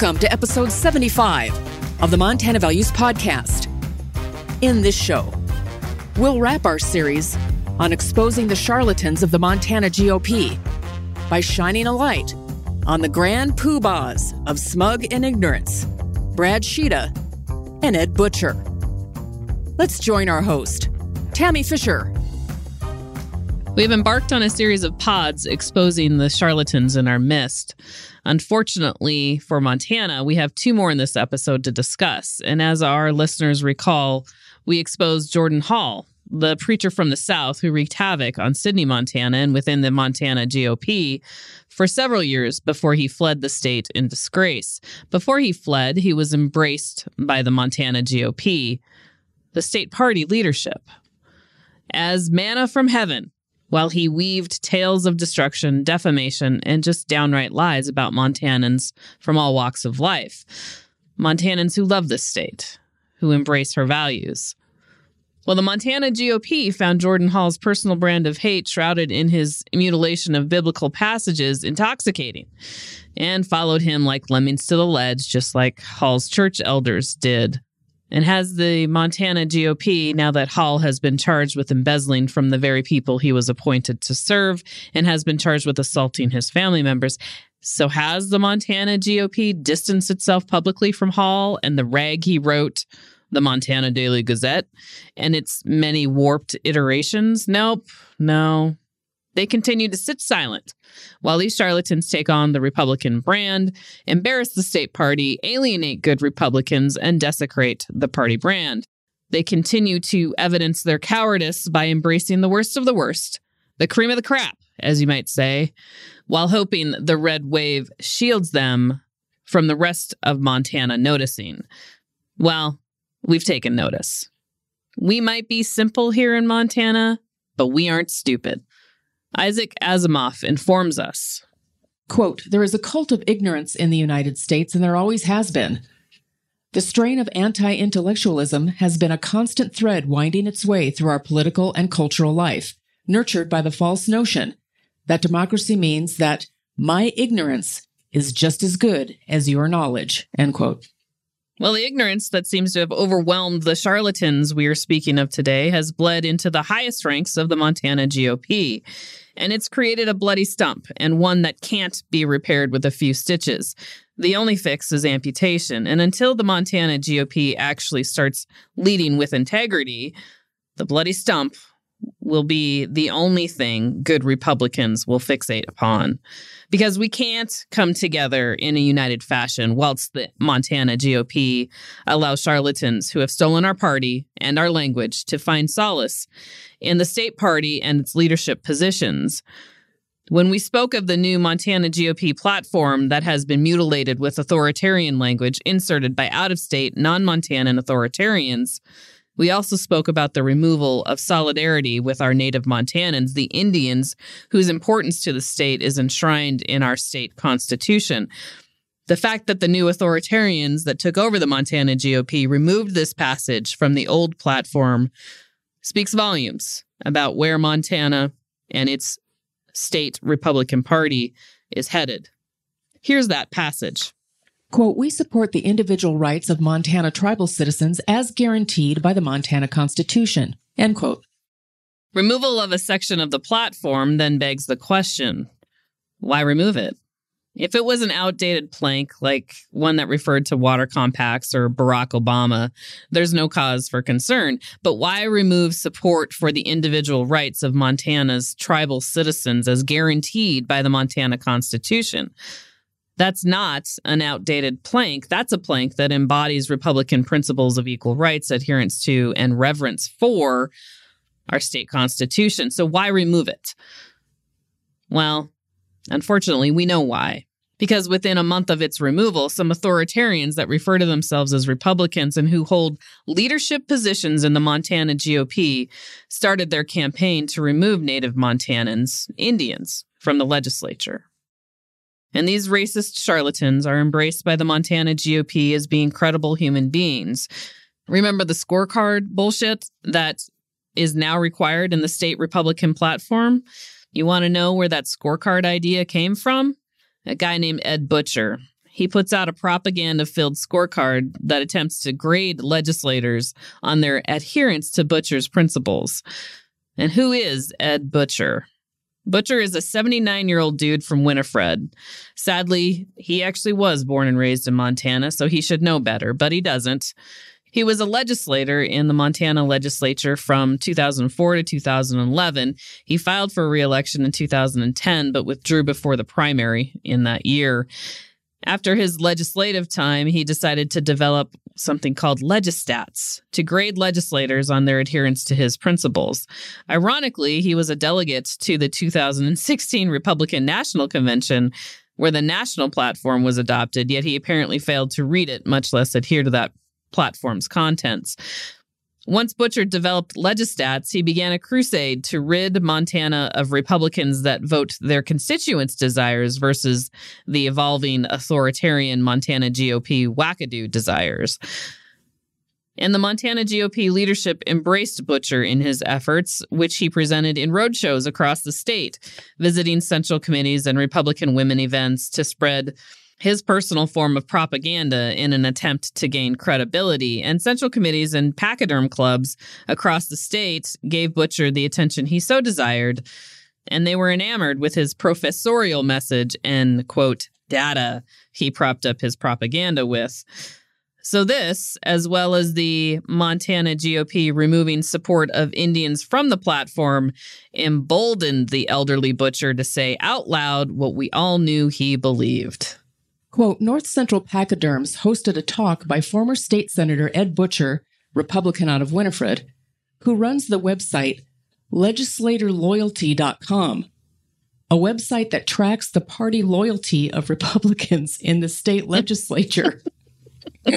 Welcome to episode 75 of the Montana Values Podcast. In this show, we'll wrap our series on exposing the charlatans of the Montana GOP by shining a light on the grand poobahs of smug and ignorance, Brad Tschida and Ed Butcher. Let's join our host, Tammy Fisher. We have embarked on a series of pods exposing the charlatans in our midst. Unfortunately for Montana, we have two more in this episode to discuss. And as our listeners recall, we exposed Jordan Hall, the preacher from the South who wreaked havoc on Sidney, Montana, and within the Montana GOP for several years before he fled the state in disgrace. Before he fled, he was embraced by the Montana GOP, the state party leadership, as manna from heaven while he weaved tales of destruction, defamation, and just downright lies about Montanans from all walks of life. Montanans who love this state, who embrace her values. Well, the Montana GOP found Jordan Hall's personal brand of hate shrouded in his mutilation of biblical passages intoxicating and followed him like lemmings to the ledge, just like Hall's church elders did and has the Montana GOP, now that Hall has been charged with embezzling from the very people he was appointed to serve and has been charged with assaulting his family members. So, has the Montana GOP distanced itself publicly from Hall and the rag he wrote, the Montana Daily Gazette, and its many warped iterations? Nope, no, they continue to sit silent while these charlatans take on the Republican brand, embarrass the state party, alienate good Republicans, and desecrate the party brand. They continue to evidence their cowardice by embracing the worst of the worst, the cream of the crap, as you might say, while hoping the red wave shields them from the rest of Montana noticing. Well, we've taken notice. We might be simple here in Montana, but we aren't stupid. Isaac Asimov informs us. Quote, there is a cult of ignorance in the United States, and there always has been. The strain of anti intellectualism has been a constant thread winding its way through our political and cultural life, nurtured by the false notion that democracy means that my ignorance is just as good as your knowledge. End quote. Well, the ignorance that seems to have overwhelmed the charlatans we are speaking of today has bled into the highest ranks of the Montana GOP. And it's created a bloody stump and one that can't be repaired with a few stitches. The only fix is amputation. And until the Montana GOP actually starts leading with integrity, the bloody stump will be the only thing good Republicans will fixate upon. Because we can't come together in a united fashion whilst the Montana GOP allows charlatans who have stolen our party and our language to find solace in the state party and its leadership positions. When we spoke of the new Montana GOP platform that has been mutilated with authoritarian language inserted by out of state, non Montanan authoritarians, we also spoke about the removal of solidarity with our native Montanans, the Indians, whose importance to the state is enshrined in our state constitution. The fact that the new authoritarians that took over the Montana GOP removed this passage from the old platform speaks volumes about where Montana and its state Republican Party is headed. Here's that passage. Quote, we support the individual rights of Montana tribal citizens as guaranteed by the Montana Constitution. End quote. Removal of a section of the platform then begs the question why remove it? If it was an outdated plank, like one that referred to water compacts or Barack Obama, there's no cause for concern. But why remove support for the individual rights of Montana's tribal citizens as guaranteed by the Montana Constitution? That's not an outdated plank. That's a plank that embodies Republican principles of equal rights, adherence to, and reverence for our state constitution. So why remove it? Well, unfortunately, we know why. Because within a month of its removal, some authoritarians that refer to themselves as Republicans and who hold leadership positions in the Montana GOP started their campaign to remove Native Montanans, Indians, from the legislature. And these racist charlatans are embraced by the Montana GOP as being credible human beings. Remember the scorecard bullshit that is now required in the state Republican platform? You want to know where that scorecard idea came from? A guy named Ed Butcher, he puts out a propaganda filled scorecard that attempts to grade legislators on their adherence to Butcher's principles. And who is Ed Butcher? Butcher is a 79 year old dude from Winifred. Sadly, he actually was born and raised in Montana, so he should know better, but he doesn't. He was a legislator in the Montana legislature from 2004 to 2011. He filed for reelection in 2010, but withdrew before the primary in that year. After his legislative time, he decided to develop something called Legistats to grade legislators on their adherence to his principles. Ironically, he was a delegate to the 2016 Republican National Convention, where the national platform was adopted, yet he apparently failed to read it, much less adhere to that platform's contents. Once Butcher developed Legistats, he began a crusade to rid Montana of Republicans that vote their constituents' desires versus the evolving authoritarian Montana GOP wackadoo desires. And the Montana GOP leadership embraced Butcher in his efforts, which he presented in roadshows across the state, visiting central committees and Republican women events to spread his personal form of propaganda in an attempt to gain credibility. And central committees and pachyderm clubs across the state gave Butcher the attention he so desired. And they were enamored with his professorial message and, quote, data he propped up his propaganda with. So, this, as well as the Montana GOP removing support of Indians from the platform, emboldened the elderly butcher to say out loud what we all knew he believed. Quote North Central Pachyderms hosted a talk by former state senator Ed Butcher, Republican out of Winifred, who runs the website legislatorloyalty.com, a website that tracks the party loyalty of Republicans in the state legislature.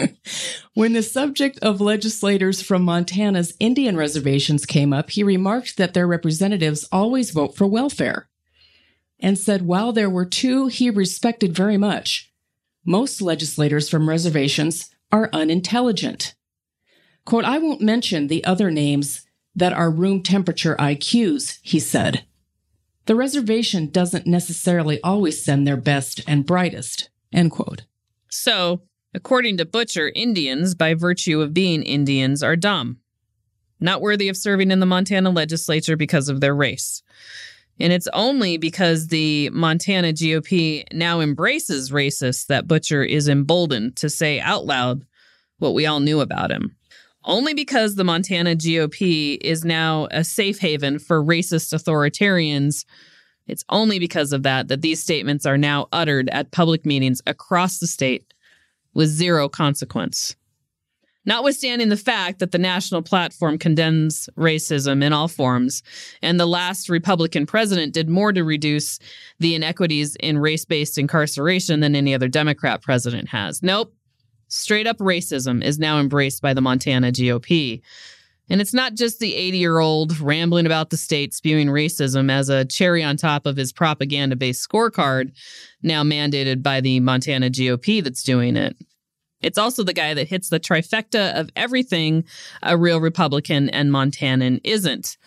when the subject of legislators from Montana's Indian reservations came up, he remarked that their representatives always vote for welfare and said while there were two he respected very much, most legislators from reservations are unintelligent. Quote, I won't mention the other names that are room temperature IQs, he said. The reservation doesn't necessarily always send their best and brightest, end quote. So, according to Butcher, Indians, by virtue of being Indians, are dumb, not worthy of serving in the Montana legislature because of their race. And it's only because the Montana GOP now embraces racists that Butcher is emboldened to say out loud what we all knew about him. Only because the Montana GOP is now a safe haven for racist authoritarians. It's only because of that that these statements are now uttered at public meetings across the state with zero consequence. Notwithstanding the fact that the national platform condemns racism in all forms, and the last Republican president did more to reduce the inequities in race based incarceration than any other Democrat president has. Nope. Straight up racism is now embraced by the Montana GOP. And it's not just the 80 year old rambling about the state spewing racism as a cherry on top of his propaganda based scorecard, now mandated by the Montana GOP, that's doing it. It's also the guy that hits the trifecta of everything a real Republican and Montanan isn't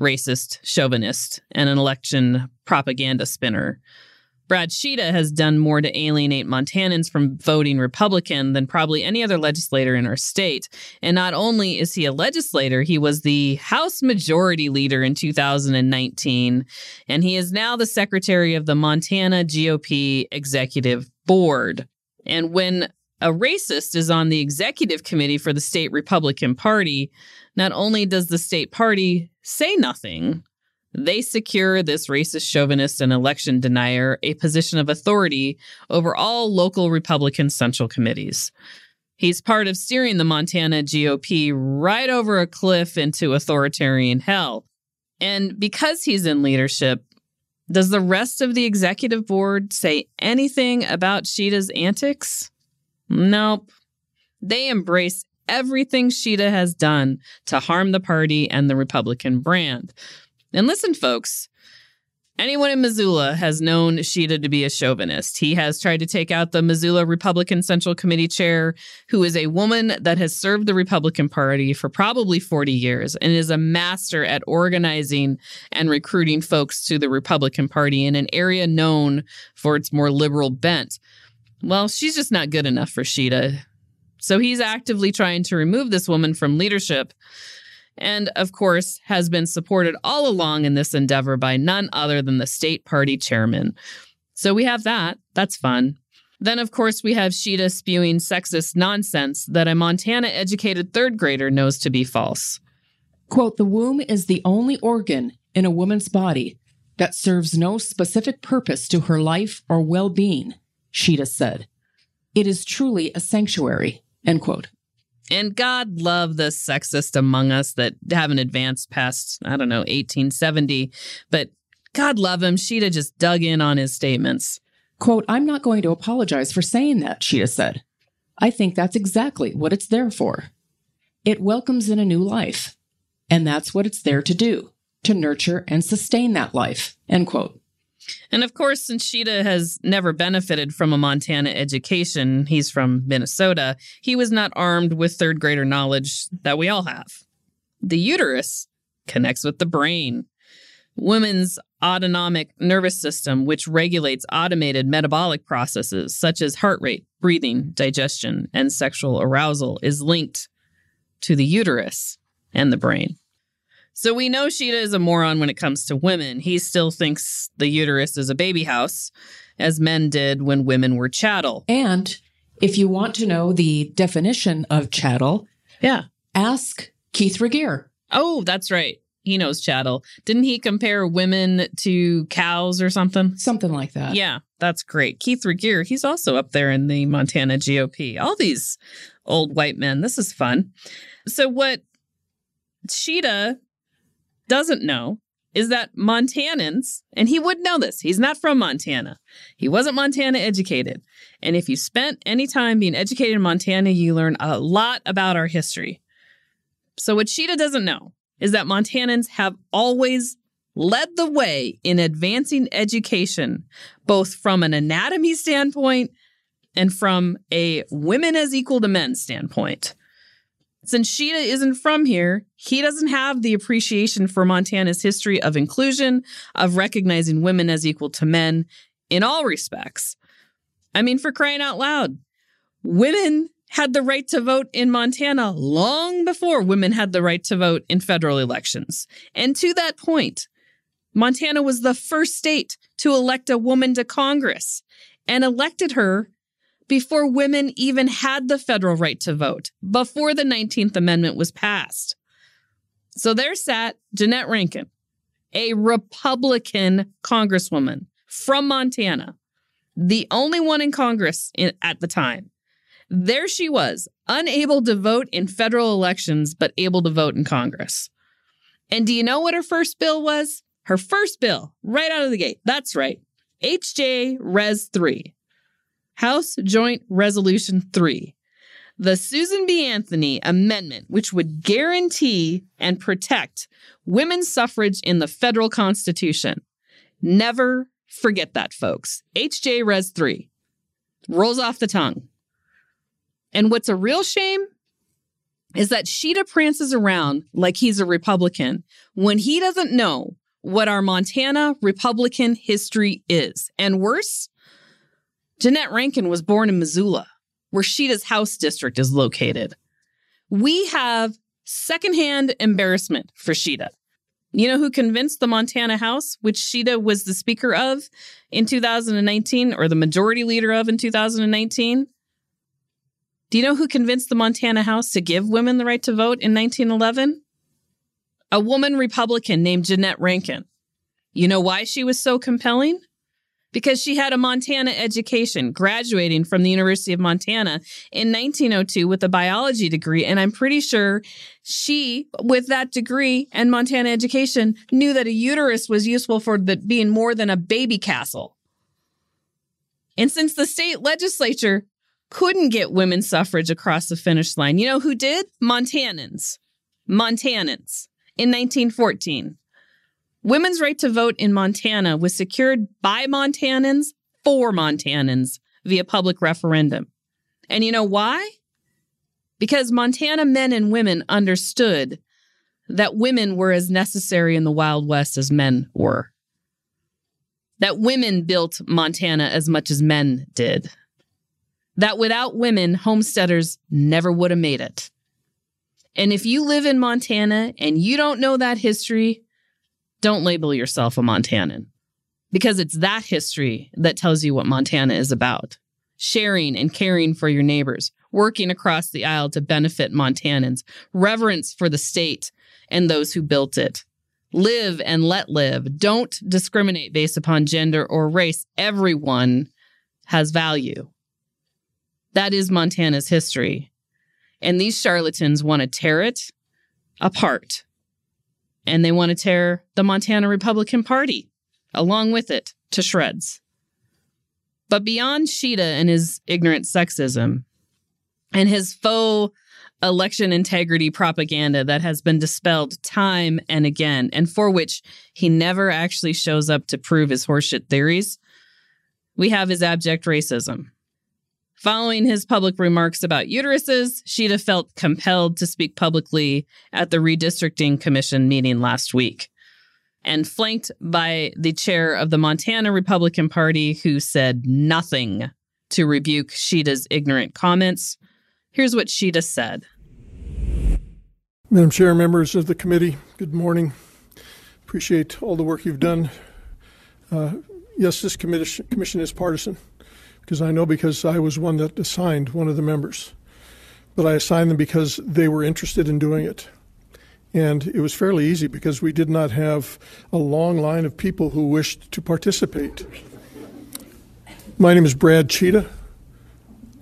racist, chauvinist, and an election propaganda spinner. Brad Tschida has done more to alienate Montanans from voting Republican than probably any other legislator in our state. And not only is he a legislator, he was the House Majority Leader in 2019, and he is now the secretary of the Montana GOP Executive Board. And when a racist is on the executive committee for the state Republican Party, not only does the state party say nothing, they secure this racist chauvinist and election denier a position of authority over all local Republican central committees. He's part of steering the Montana GOP right over a cliff into authoritarian hell. And because he's in leadership, does the rest of the executive board say anything about Tschida's antics? Nope. They embrace everything Tschida has done to harm the party and the Republican brand. And listen, folks, anyone in Missoula has known Tschida to be a chauvinist. He has tried to take out the Missoula Republican Central Committee chair, who is a woman that has served the Republican Party for probably 40 years and is a master at organizing and recruiting folks to the Republican Party in an area known for its more liberal bent. Well, she's just not good enough for Tschida. So he's actively trying to remove this woman from leadership. And of course, has been supported all along in this endeavor by none other than the state party chairman. So we have that. That's fun. Then, of course, we have Tschida spewing sexist nonsense that a Montana educated third grader knows to be false. Quote The womb is the only organ in a woman's body that serves no specific purpose to her life or well being, Tschida said. It is truly a sanctuary. End quote. And God love the sexist among us that haven't advanced past, I don't know, 1870. But God love him. Tschida just dug in on his statements. Quote, I'm not going to apologize for saying that, Tschida said. I think that's exactly what it's there for. It welcomes in a new life. And that's what it's there to do, to nurture and sustain that life. End quote. And of course, since Tschida has never benefited from a Montana education, he's from Minnesota, he was not armed with third grader knowledge that we all have. The uterus connects with the brain. Women's autonomic nervous system, which regulates automated metabolic processes such as heart rate, breathing, digestion, and sexual arousal, is linked to the uterus and the brain. So we know Tschida is a moron when it comes to women. He still thinks the uterus is a baby house, as men did when women were chattel. And if you want to know the definition of chattel, Yeah. ask Keith Regier. Oh, that's right. He knows chattel. Didn't he compare women to cows or something? Something like that. Yeah, that's great. Keith Regier, he's also up there in the Montana GOP. All these old white men. This is fun. So, what Tschida doesn't know is that Montanans, and he would know this, he's not from Montana. He wasn't Montana educated. And if you spent any time being educated in Montana, you learn a lot about our history. So, what Tschida doesn't know is that Montanans have always led the way in advancing education, both from an anatomy standpoint and from a women as equal to men standpoint. Since Tschida isn't from here, he doesn't have the appreciation for Montana's history of inclusion, of recognizing women as equal to men in all respects. I mean, for crying out loud, women had the right to vote in Montana long before women had the right to vote in federal elections. And to that point, Montana was the first state to elect a woman to Congress and elected her before women even had the federal right to vote, before the 19th Amendment was passed. So there sat Jeannette Rankin, a Republican congresswoman from Montana, the only one in Congress in, at the time. There she was, unable to vote in federal elections, but able to vote in Congress. And do you know what her first bill was? Her first bill, right out of the gate. That's right. HJ Res 3. House Joint Resolution 3. The Susan B. Anthony Amendment, which would guarantee and protect women's suffrage in the federal Constitution. Never forget that, folks. HJ Res 3 rolls off the tongue. And what's a real shame is that Tschida prances around like he's a Republican when he doesn't know what our Montana Republican history is. And worse, Jeannette Rankin was born in Missoula, where Tschida's House District is located. We have secondhand embarrassment for Tschida. You know who convinced the Montana House, which Tschida was the Speaker of in 2019, or the Majority Leader of in 2019? Do you know who convinced the Montana House to give women the right to vote in 1911? A woman Republican named Jeannette Rankin. You know why she was so compelling? Because she had a Montana education, graduating from the University of Montana in 1902 with a biology degree. And I'm pretty sure she, with that degree and Montana education, knew that a uterus was useful for the, being more than a baby castle. And since the state legislature couldn't get women's suffrage across the finish line. You know who did? Montanans. Montanans in 1914. Women's right to vote in Montana was secured by Montanans for Montanans via public referendum. And you know why? Because Montana men and women understood that women were as necessary in the Wild West as men were. That women built Montana as much as men did. that without women, homesteaders never would have made it. And if you live in Montana and you don't know that history, don't label yourself a Montanan because it's that history that tells you what Montana is about sharing and caring for your neighbors, working across the aisle to benefit Montanans, reverence for the state and those who built it. Live and let live. Don't discriminate based upon gender or race. Everyone has value. That is Montana's history. And these charlatans want to tear it apart. And they want to tear the Montana Republican Party along with it to shreds. But beyond Tschida and his ignorant sexism and his faux election integrity propaganda that has been dispelled time and again, and for which he never actually shows up to prove his horseshit theories, we have his abject racism. Following his public remarks about uteruses, Tschida felt compelled to speak publicly at the Redistricting Commission meeting last week. And flanked by the chair of the Montana Republican Party, who said nothing to rebuke Tschida's ignorant comments, here's what Tschida said Madam Chair, members of the committee, good morning. Appreciate all the work you've done. Uh, yes, this commission is partisan because I know because I was one that assigned one of the members. But I assigned them because they were interested in doing it. And it was fairly easy because we did not have a long line of people who wished to participate. My name is Brad Tschida.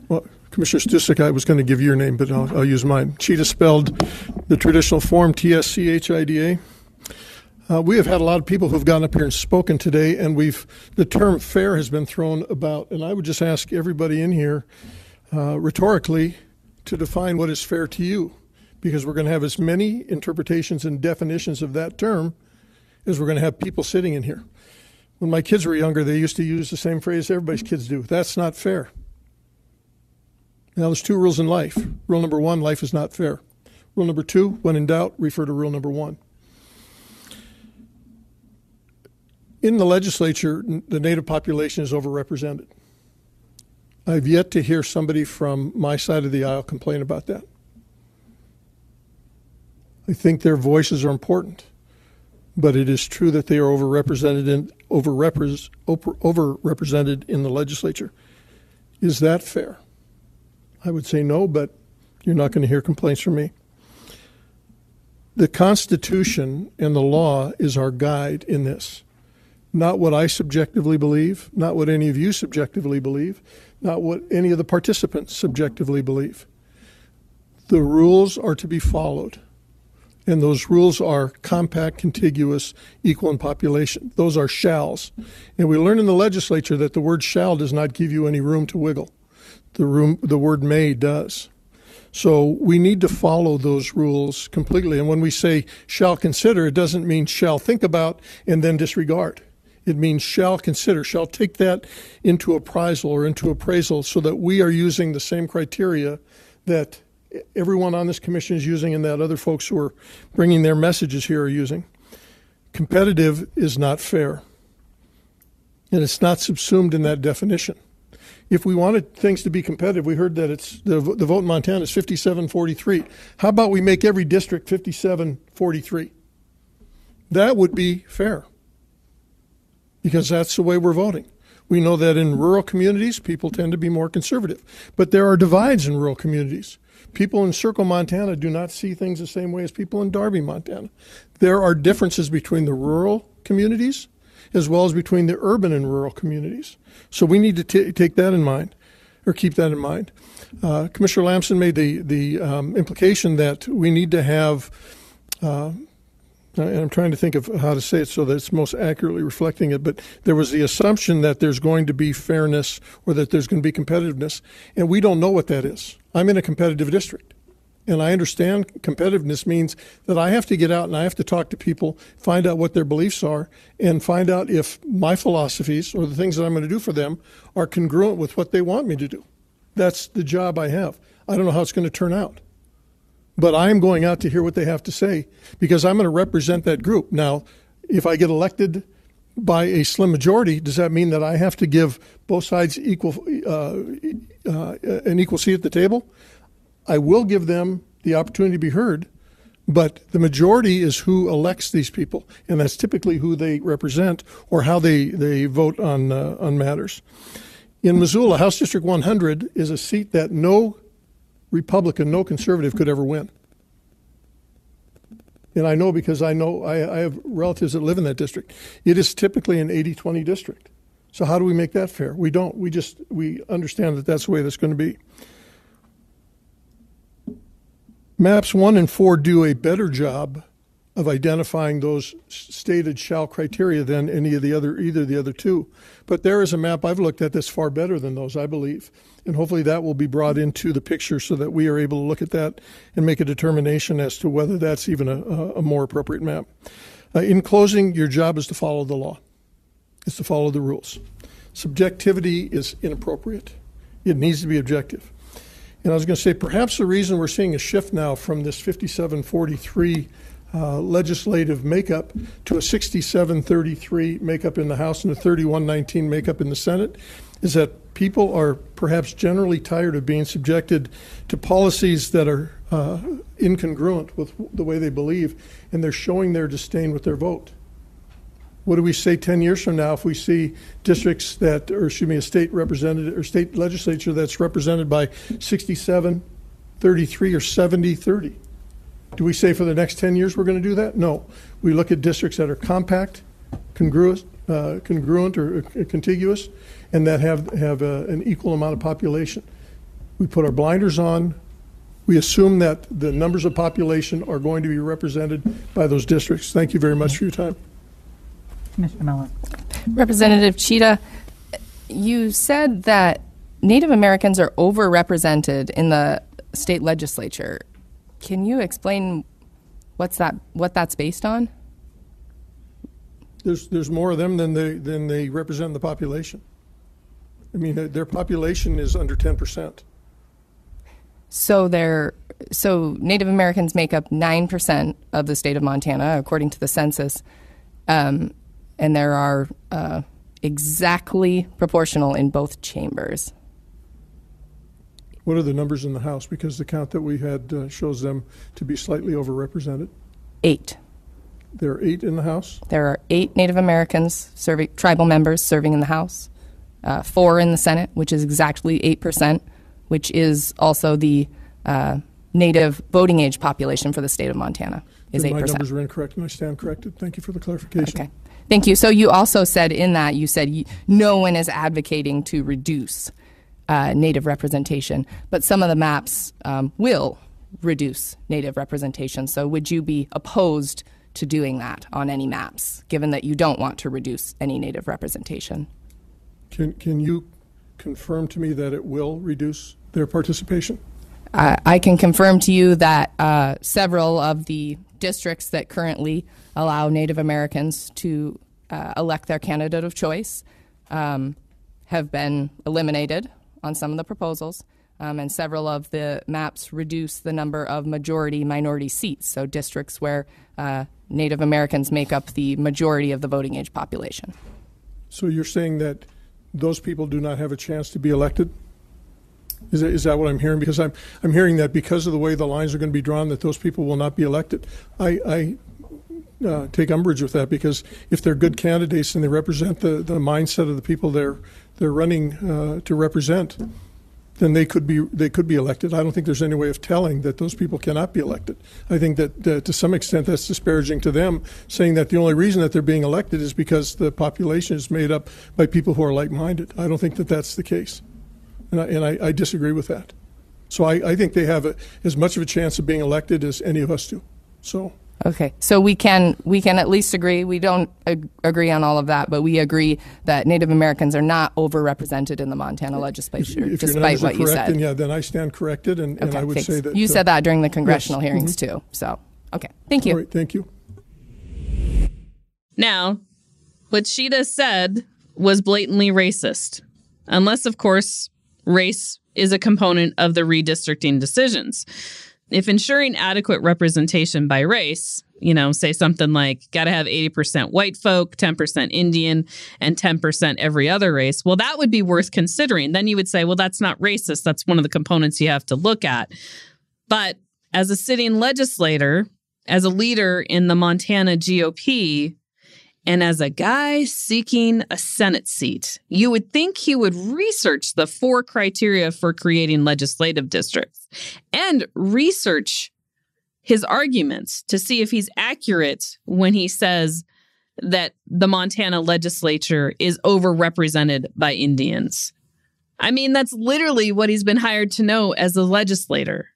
Well, Commissioner Stusek, I was going to give your name, but I'll, I'll use mine. Tschida spelled the traditional form T S C H I D A. Uh, we have had a lot of people who've gone up here and spoken today, and we've the term fair has been thrown about. And I would just ask everybody in here, uh, rhetorically, to define what is fair to you, because we're going to have as many interpretations and definitions of that term as we're going to have people sitting in here. When my kids were younger, they used to use the same phrase everybody's kids do. That's not fair. Now, there's two rules in life. Rule number one: life is not fair. Rule number two: when in doubt, refer to rule number one. In the legislature, the native population is overrepresented. I've yet to hear somebody from my side of the aisle complain about that. I think their voices are important, but it is true that they are overrepresented in, overrepres, overrepresented in the legislature. Is that fair? I would say no, but you're not going to hear complaints from me. The Constitution and the law is our guide in this not what I subjectively believe, not what any of you subjectively believe, not what any of the participants subjectively believe. The rules are to be followed. And those rules are compact, contiguous, equal in population. Those are shalls. And we learn in the legislature that the word shall does not give you any room to wiggle. The, room, the word may does. So we need to follow those rules completely. And when we say shall consider, it doesn't mean shall think about and then disregard. It means shall consider, shall take that into appraisal or into appraisal so that we are using the same criteria that everyone on this commission is using and that other folks who are bringing their messages here are using. Competitive is not fair. And it's not subsumed in that definition. If we wanted things to be competitive, we heard that it's the, the vote in Montana is 57-43. How about we make every district 57-43? That would be fair because that's the way we're voting. We know that in rural communities, people tend to be more conservative. But there are divides in rural communities. People in Circle, Montana do not see things the same way as people in Darby, Montana. There are differences between the rural communities as well as between the urban and rural communities. So we need to t- take that in mind or keep that in mind. Uh, Commissioner Lamson made the, the um, implication that we need to have uh, and I'm trying to think of how to say it so that it's most accurately reflecting it, but there was the assumption that there's going to be fairness or that there's going to be competitiveness, and we don't know what that is. I'm in a competitive district, and I understand competitiveness means that I have to get out and I have to talk to people, find out what their beliefs are, and find out if my philosophies or the things that I'm going to do for them are congruent with what they want me to do. That's the job I have. I don't know how it's going to turn out but I am going out to hear what they have to say because I'm going to represent that group. Now, if I get elected by a slim majority, does that mean that I have to give both sides equal uh, uh, an equal seat at the table, I will give them the opportunity to be heard. But the majority is who elects these people, and that's typically who they represent or how they, they vote on, uh, on matters. In Missoula, House District 100 is a seat that no Republican, no conservative could ever win. And I know because I know I, I have relatives that live in that district. It is typically an 80 20 district. So how do we make that fair? We don't. We just we understand that that's the way that's going to be. Maps one and four do a better job of identifying those stated shall criteria than any of the other either the other two. But there is a map I've looked at that's far better than those, I believe. And hopefully that will be brought into the picture so that we are able to look at that and make a determination as to whether that's even a, a more appropriate map. Uh, in closing, your job is to follow the law. It's to follow the rules. Subjectivity is inappropriate. It needs to be objective. And I was going to say, perhaps the reason we're seeing a shift now from this 5743 uh, legislative makeup to a 67-33 makeup in the House and a 31-19 makeup in the Senate is that people are perhaps generally tired of being subjected to policies that are uh, incongruent with the way they believe, and they're showing their disdain with their vote. What do we say 10 years from now if we see districts that, or excuse me, a state representative or state legislature that's represented by 67, 33, or 70, 30? Do we say for the next 10 years we're going to do that? No. We look at districts that are compact, congruous, uh, congruent or uh, contiguous, and that have, have uh, an equal amount of population. We put our blinders on. We assume that the numbers of population are going to be represented by those districts. Thank you very much for your time. Commissioner Miller. Representative Tschida, you said that Native Americans are overrepresented in the state legislature. Can you explain what's that what that's based on? There's there's more of them than they than they represent the population. I mean, their population is under ten percent. So they're so Native Americans make up nine percent of the state of Montana, according to the census. Um, and there are uh, exactly proportional in both chambers. What are the numbers in the House? Because the count that we had uh, shows them to be slightly overrepresented. Eight. There are eight in the House. There are eight Native Americans serving tribal members serving in the House, uh, four in the Senate, which is exactly eight percent, which is also the uh, Native voting age population for the state of Montana. Is eight My percent. numbers are incorrect, and I stand corrected. Thank you for the clarification. Okay. Thank you. So you also said in that you said no one is advocating to reduce uh, Native representation, but some of the maps um, will reduce Native representation. So would you be opposed to doing that on any maps, given that you don't want to reduce any Native representation? Can can you confirm to me that it will reduce their participation? Uh, I can confirm to you that uh, several of the districts that currently allow Native Americans to uh, elect their candidate of choice um, have been eliminated on some of the proposals. Um, and several of the maps reduce the number of majority minority seats, so districts where uh, Native Americans make up the majority of the voting age population. So you're saying that those people do not have a chance to be elected? Is that, is that what I'm hearing? Because I'm, I'm hearing that because of the way the lines are going to be drawn, that those people will not be elected. I, I uh, take umbrage with that because if they're good candidates and they represent the, the mindset of the people they're, they're running uh, to represent, then they could be they could be elected. I don't think there's any way of telling that those people cannot be elected. I think that uh, to some extent that's disparaging to them, saying that the only reason that they're being elected is because the population is made up by people who are like-minded. I don't think that that's the case, and I, and I, I disagree with that. So I, I think they have a, as much of a chance of being elected as any of us do. So Okay, so we can we can at least agree. We don't ag- agree on all of that, but we agree that Native Americans are not overrepresented in the Montana legislature, if your despite numbers are what you said. then yeah, then I stand corrected, and, and I would thanks. say that you uh, said that during the congressional yes, hearings mhm. too. So, okay, thank you. All right, thank you. Now, what Tschida said was blatantly racist, unless, of course, race is a component of the redistricting decisions. If ensuring adequate representation by race, you know, say something like, got to have 80% white folk, 10% Indian, and 10% every other race, well, that would be worth considering. Then you would say, well, that's not racist. That's one of the components you have to look at. But as a sitting legislator, as a leader in the Montana GOP, and as a guy seeking a Senate seat, you would think he would research the four criteria for creating legislative districts and research his arguments to see if he's accurate when he says that the Montana legislature is overrepresented by Indians. I mean, that's literally what he's been hired to know as a legislator.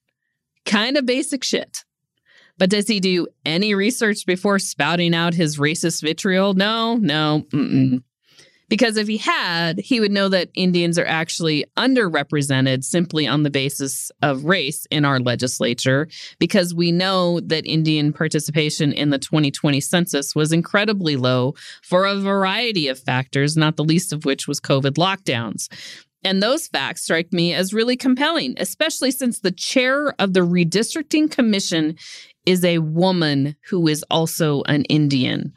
Kind of basic shit. But does he do any research before spouting out his racist vitriol? No, no. Mm-mm. Because if he had, he would know that Indians are actually underrepresented simply on the basis of race in our legislature, because we know that Indian participation in the 2020 census was incredibly low for a variety of factors, not the least of which was COVID lockdowns. And those facts strike me as really compelling, especially since the chair of the redistricting commission is a woman who is also an Indian.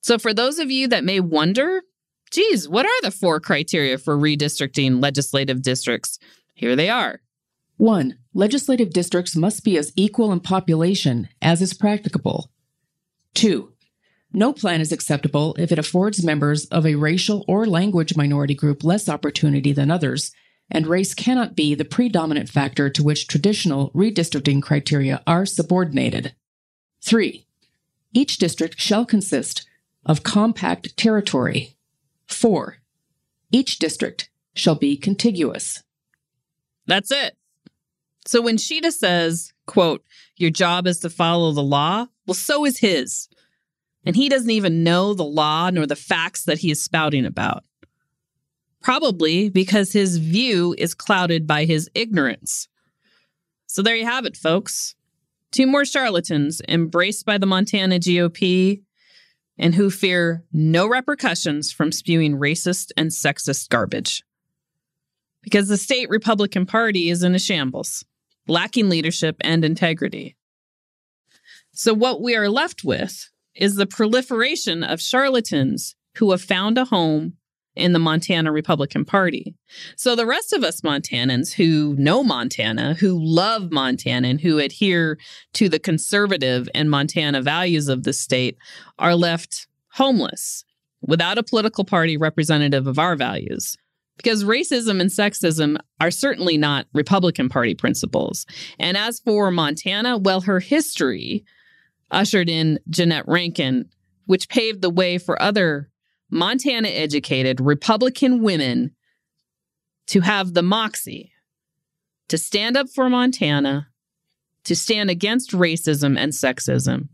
So, for those of you that may wonder, geez, what are the four criteria for redistricting legislative districts? Here they are. 1. Legislative districts must be as equal in population as is practicable. 2. No plan is acceptable if it affords members of a racial or language minority group less opportunity than others and race cannot be the predominant factor to which traditional redistricting criteria are subordinated. 3. Each district shall consist of compact territory. 4. Each district shall be contiguous. That's it. So when Tschida says, quote, your job is to follow the law, well, so is his. And he doesn't even know the law nor the facts that he is spouting about probably because his view is clouded by his ignorance. So there you have it, folks. Two more charlatans embraced by the Montana GOP and who fear no repercussions from spewing racist and sexist garbage. Because the state Republican Party is in a shambles, lacking leadership and integrity. So, what we are left with is the proliferation of charlatans who have found a home in the Montana Republican Party. So the rest of us Montanans who know Montana, who love Montana, and who adhere to the conservative and Montana values of the state are left homeless without a political party representative of our values. Because racism and sexism are certainly not Republican Party principles. And as for Montana, well, her history ushered in Jeannette Rankin, which paved the way for other Montana educated Republican women to have the moxie to stand up for Montana, to stand against racism and sexism,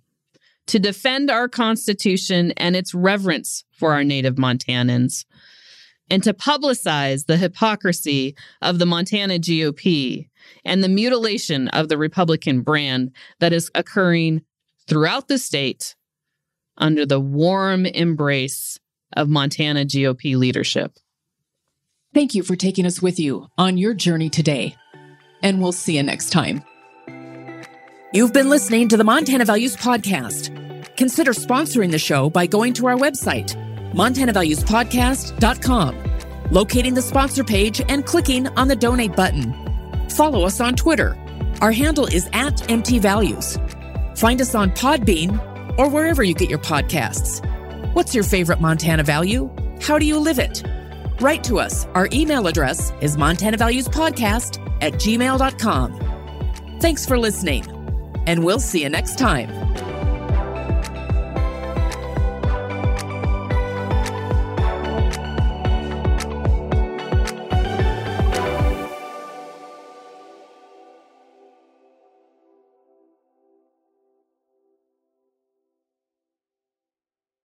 to defend our Constitution and its reverence for our native Montanans, and to publicize the hypocrisy of the Montana GOP and the mutilation of the Republican brand that is occurring throughout the state under the warm embrace of Montana GOP leadership. Thank you for taking us with you on your journey today, and we'll see you next time. You've been listening to the Montana Values Podcast. Consider sponsoring the show by going to our website, montanavaluespodcast.com, locating the sponsor page, and clicking on the donate button. Follow us on Twitter. Our handle is at MTValues. Find us on Podbean or wherever you get your podcasts. What's your favorite Montana value? How do you live it? Write to us. Our email address is montanavaluespodcast at gmail.com. Thanks for listening, and we'll see you next time.